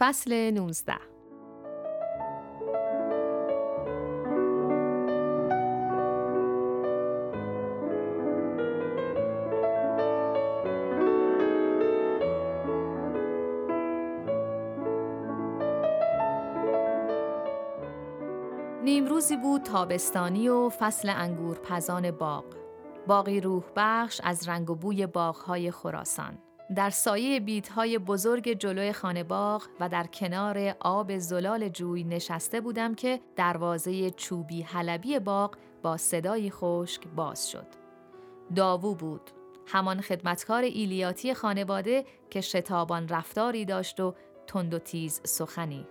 فصل 19 نیمروزی بود تابستانی و فصل انگور پزان باغ. باقی روح بخش از رنگ و بوی باغهای خراسان. در سایه بیتهای بزرگ جلوی خانه باغ و در کنار آب زلال جوی نشسته بودم که دروازه چوبی حلبی باغ با صدایی خشک باز شد. داوو بود. همان خدمتکار ایلیاتی خانواده که شتابان رفتاری داشت و تند و تیز سخنی.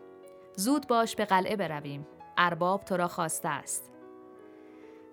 زود باش به قلعه برویم. ارباب تو را خواسته است.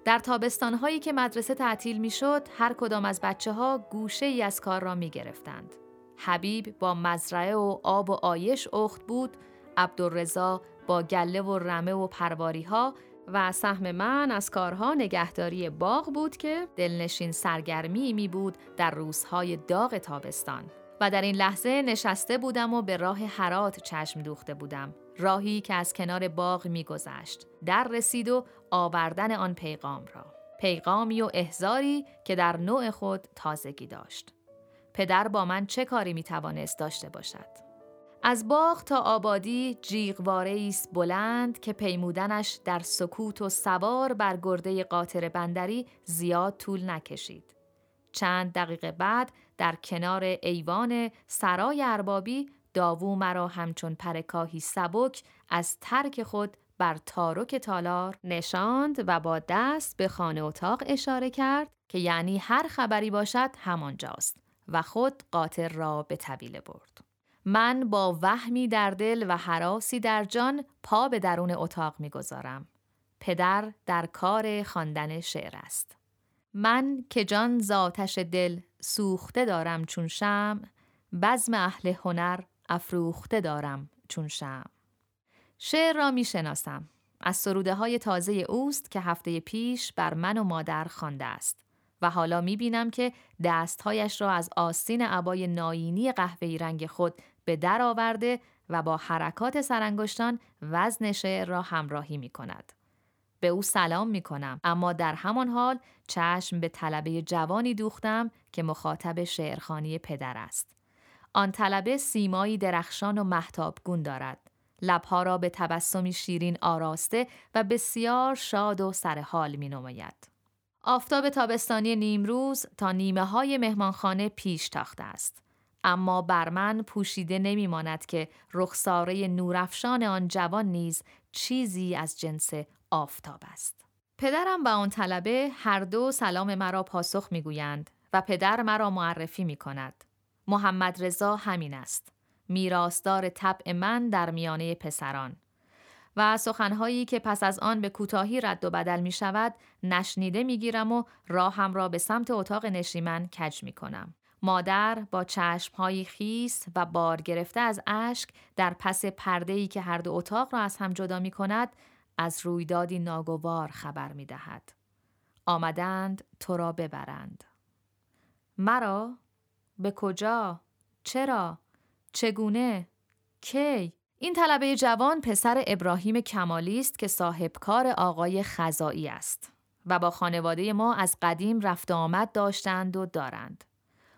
در تابستانهایی که مدرسه تعطیل می شد، هر کدام از بچه ها گوشه ای از کار را می گرفتند. حبیب با مزرعه و آب و آیش اخت بود، عبدالرزا با گله و رمه و پرواری ها و سهم من از کارها نگهداری باغ بود که دلنشین سرگرمی می بود در روزهای داغ تابستان. و در این لحظه نشسته بودم و به راه حرات چشم دوخته بودم. راهی که از کنار باغ میگذشت. در رسید و آوردن آن پیغام را. پیغامی و احزاری که در نوع خود تازگی داشت. پدر با من چه کاری می توانست داشته باشد؟ از باغ تا آبادی جیغواره است بلند که پیمودنش در سکوت و سوار بر گرده قاطر بندری زیاد طول نکشید. چند دقیقه بعد در کنار ایوان سرای اربابی داوو مرا همچون پرکاهی سبک از ترک خود بر تارک تالار نشاند و با دست به خانه اتاق اشاره کرد که یعنی هر خبری باشد همانجاست و خود قاطر را به طویله برد. من با وهمی در دل و حراسی در جان پا به درون اتاق می‌گذارم. پدر در کار خواندن شعر است. من که جان زاتش دل سوخته دارم چون شم بزم اهل هنر افروخته دارم چون شم شعر را می شناسم از سروده های تازه اوست که هفته پیش بر من و مادر خوانده است و حالا می بینم که دستهایش را از آستین عبای ناینی قهوه‌ای رنگ خود به در آورده و با حرکات سرانگشتان وزن شعر را همراهی می کند. به او سلام می کنم اما در همان حال چشم به طلبه جوانی دوختم که مخاطب شعرخانی پدر است. آن طلبه سیمایی درخشان و محتابگون دارد. لبها را به تبسمی شیرین آراسته و بسیار شاد و سرحال می نماید. آفتاب تابستانی نیمروز تا نیمه های مهمانخانه پیش تاخته است. اما بر من پوشیده نمی ماند که رخساره نورافشان آن جوان نیز چیزی از جنس آفتاب است. پدرم و آن طلبه هر دو سلام مرا پاسخ می گویند و پدر مرا معرفی می کند. محمد رضا همین است. میراستار طبع من در میانه پسران. و سخنهایی که پس از آن به کوتاهی رد و بدل می شود نشنیده می گیرم و راهم را به سمت اتاق نشیمن کج می کنم. مادر با چشمهایی خیس و بار گرفته از اشک در پس پردهی که هر دو اتاق را از هم جدا می کند از رویدادی ناگوار خبر می دهد. آمدند تو را ببرند. مرا؟ به کجا؟ چرا؟ چگونه؟ کی؟ این طلبه جوان پسر ابراهیم کمالی است که صاحبکار آقای خزایی است و با خانواده ما از قدیم رفت آمد داشتند و دارند.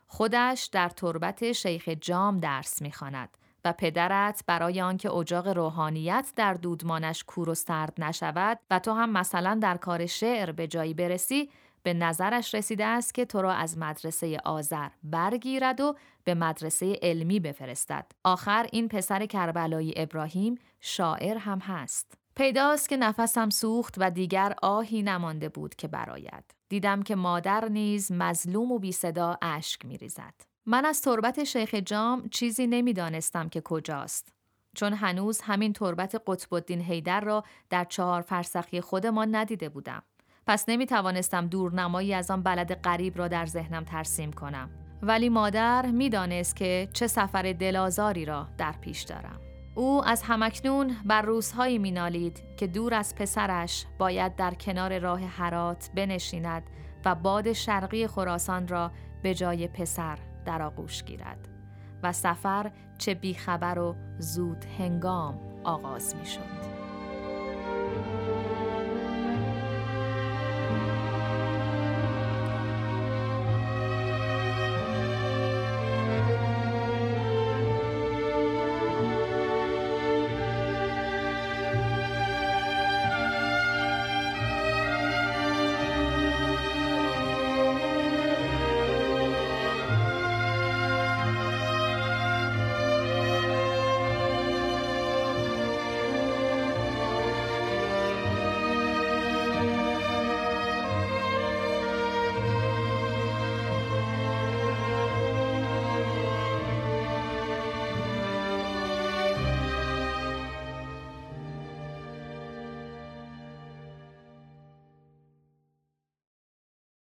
خودش در تربت شیخ جام درس می‌خواند و پدرت برای آنکه اجاق روحانیت در دودمانش کور و سرد نشود و تو هم مثلا در کار شعر به جایی برسی به نظرش رسیده است که تو را از مدرسه آذر برگیرد و به مدرسه علمی بفرستد. آخر این پسر کربلایی ابراهیم شاعر هم هست. پیداست که نفسم سوخت و دیگر آهی نمانده بود که براید. دیدم که مادر نیز مظلوم و بی صدا اشک می ریزد. من از تربت شیخ جام چیزی نمی‌دانستم که کجاست. چون هنوز همین تربت قطب الدین حیدر را در چهار فرسخی خودمان ندیده بودم. پس نمی توانستم دورنمایی از آن بلد غریب را در ذهنم ترسیم کنم. ولی مادر می‌دانست که چه سفر دلازاری را در پیش دارم. او از همکنون بر روزهایی مینالید که دور از پسرش باید در کنار راه حرات بنشیند و باد شرقی خراسان را به جای پسر در آغوش گیرد و سفر چه بیخبر و زود هنگام آغاز می شد.